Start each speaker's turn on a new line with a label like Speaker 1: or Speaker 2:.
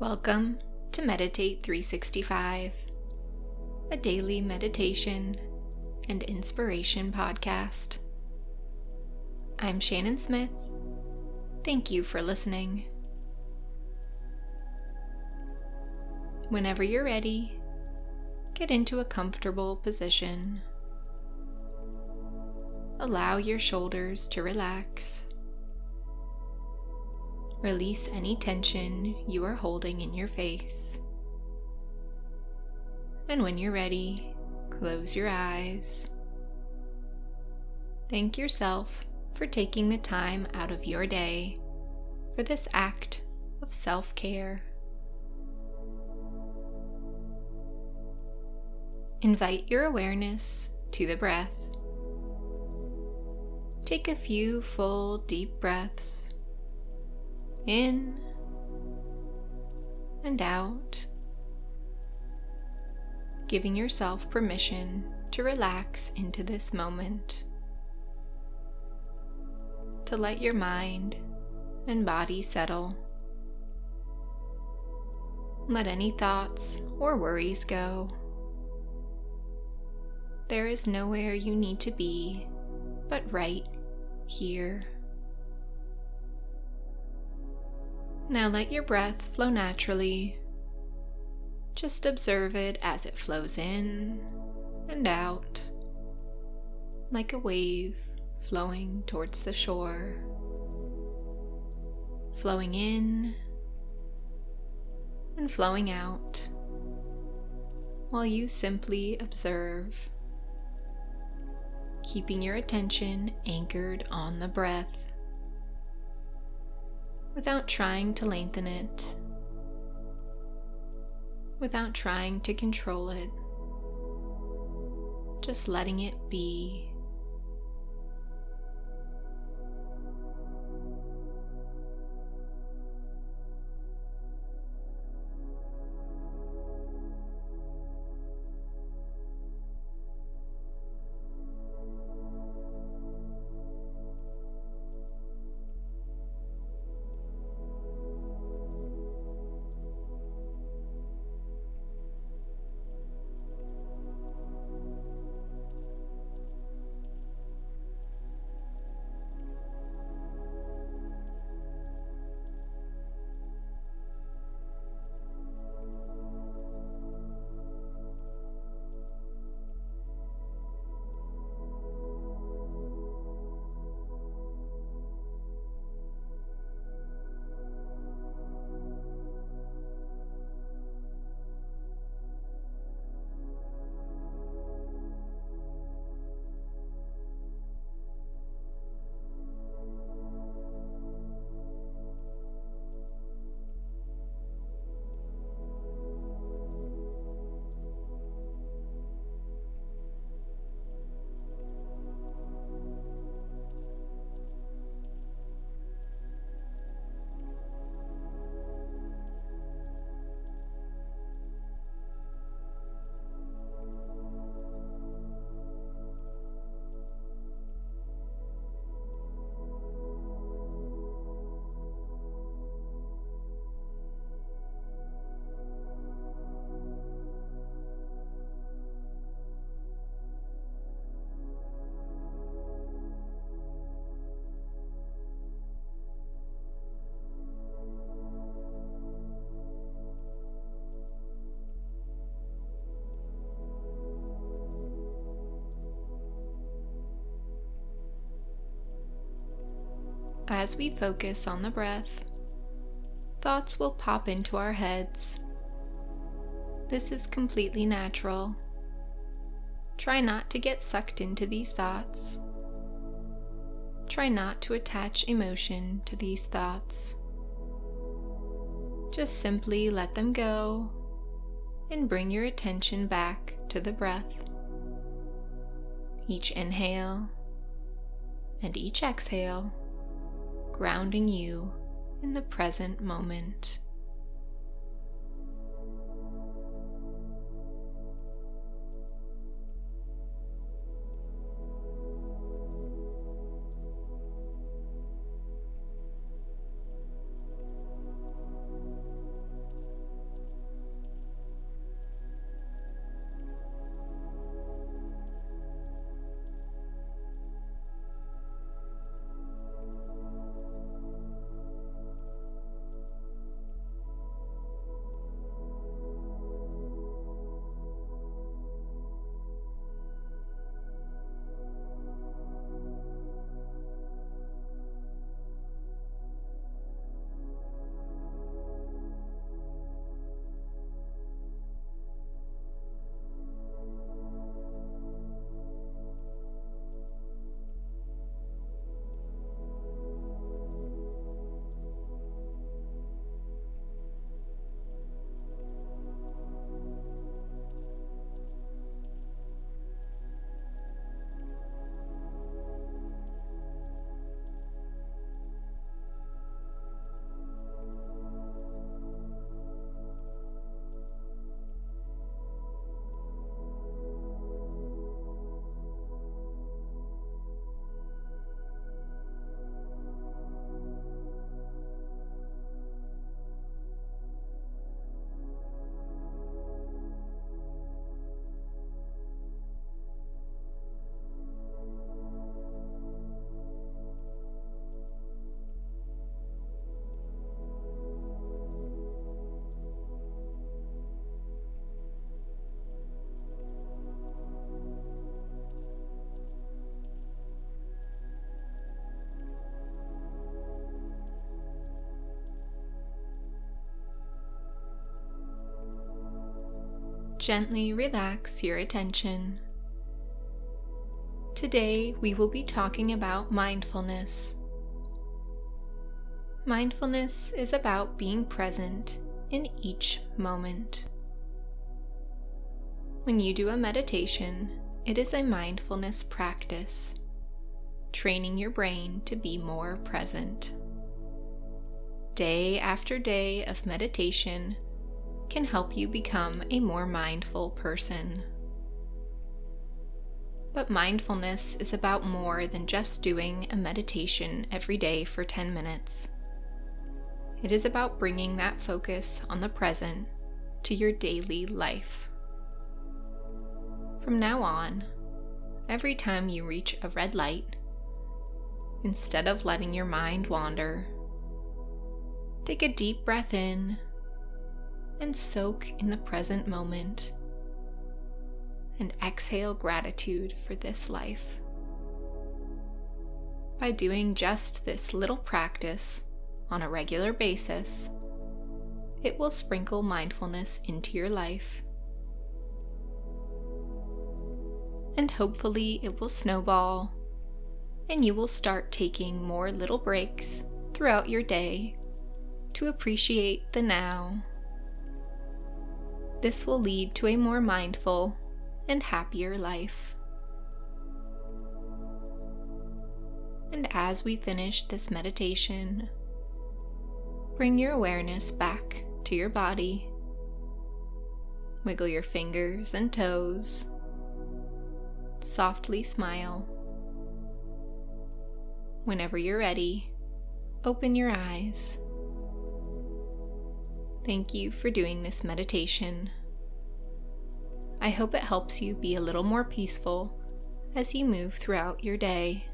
Speaker 1: Welcome to Meditate 365, a daily meditation and inspiration podcast. I'm Shannon Smith. Thank you for listening. Whenever you're ready, get into a comfortable position. Allow your shoulders to relax. Release any tension you are holding in your face. And when you're ready, close your eyes. Thank yourself for taking the time out of your day for this act of self care. Invite your awareness to the breath. Take a few full, deep breaths in and out, giving yourself permission to relax into this moment, to let your mind and body settle. Let any thoughts or worries go. There is nowhere you need to be but right here. Now let your breath flow naturally. Just observe it as it flows in and out, like a wave flowing towards the shore. Flowing in and flowing out, while you simply observe, keeping your attention anchored on the breath without trying to lengthen it, without trying to control it, just letting it be. As we focus on the breath, thoughts will pop into our heads. This is completely natural. Try not to get sucked into these thoughts. Try not to attach emotion to these thoughts. Just simply let them go and bring your attention back to the breath. Each inhale and each exhale grounding you in the present moment. Gently relax your attention. Today we will be talking about mindfulness. Mindfulness is about being present in each moment. When you do a meditation, it is a mindfulness practice, training your brain to be more present. Day after day of meditation can help you become a more mindful person. But mindfulness is about more than just doing a meditation every day for 10 minutes. It is about bringing that focus on the present to your daily life. From now on, every time you reach a red light, instead of letting your mind wander, take a deep breath in and soak in the present moment. And exhale gratitude for this life. By doing just this little practice on a regular basis, it will sprinkle mindfulness into your life. And hopefully, it will snowball, and you will start taking more little breaks throughout your day to appreciate the now this will lead to a more mindful and happier life. And as we finish this meditation, bring your awareness back to your body. Wiggle your fingers and toes. Softly smile. Whenever you're ready, open your eyes. Thank you for doing this meditation. I hope it helps you be a little more peaceful as you move throughout your day.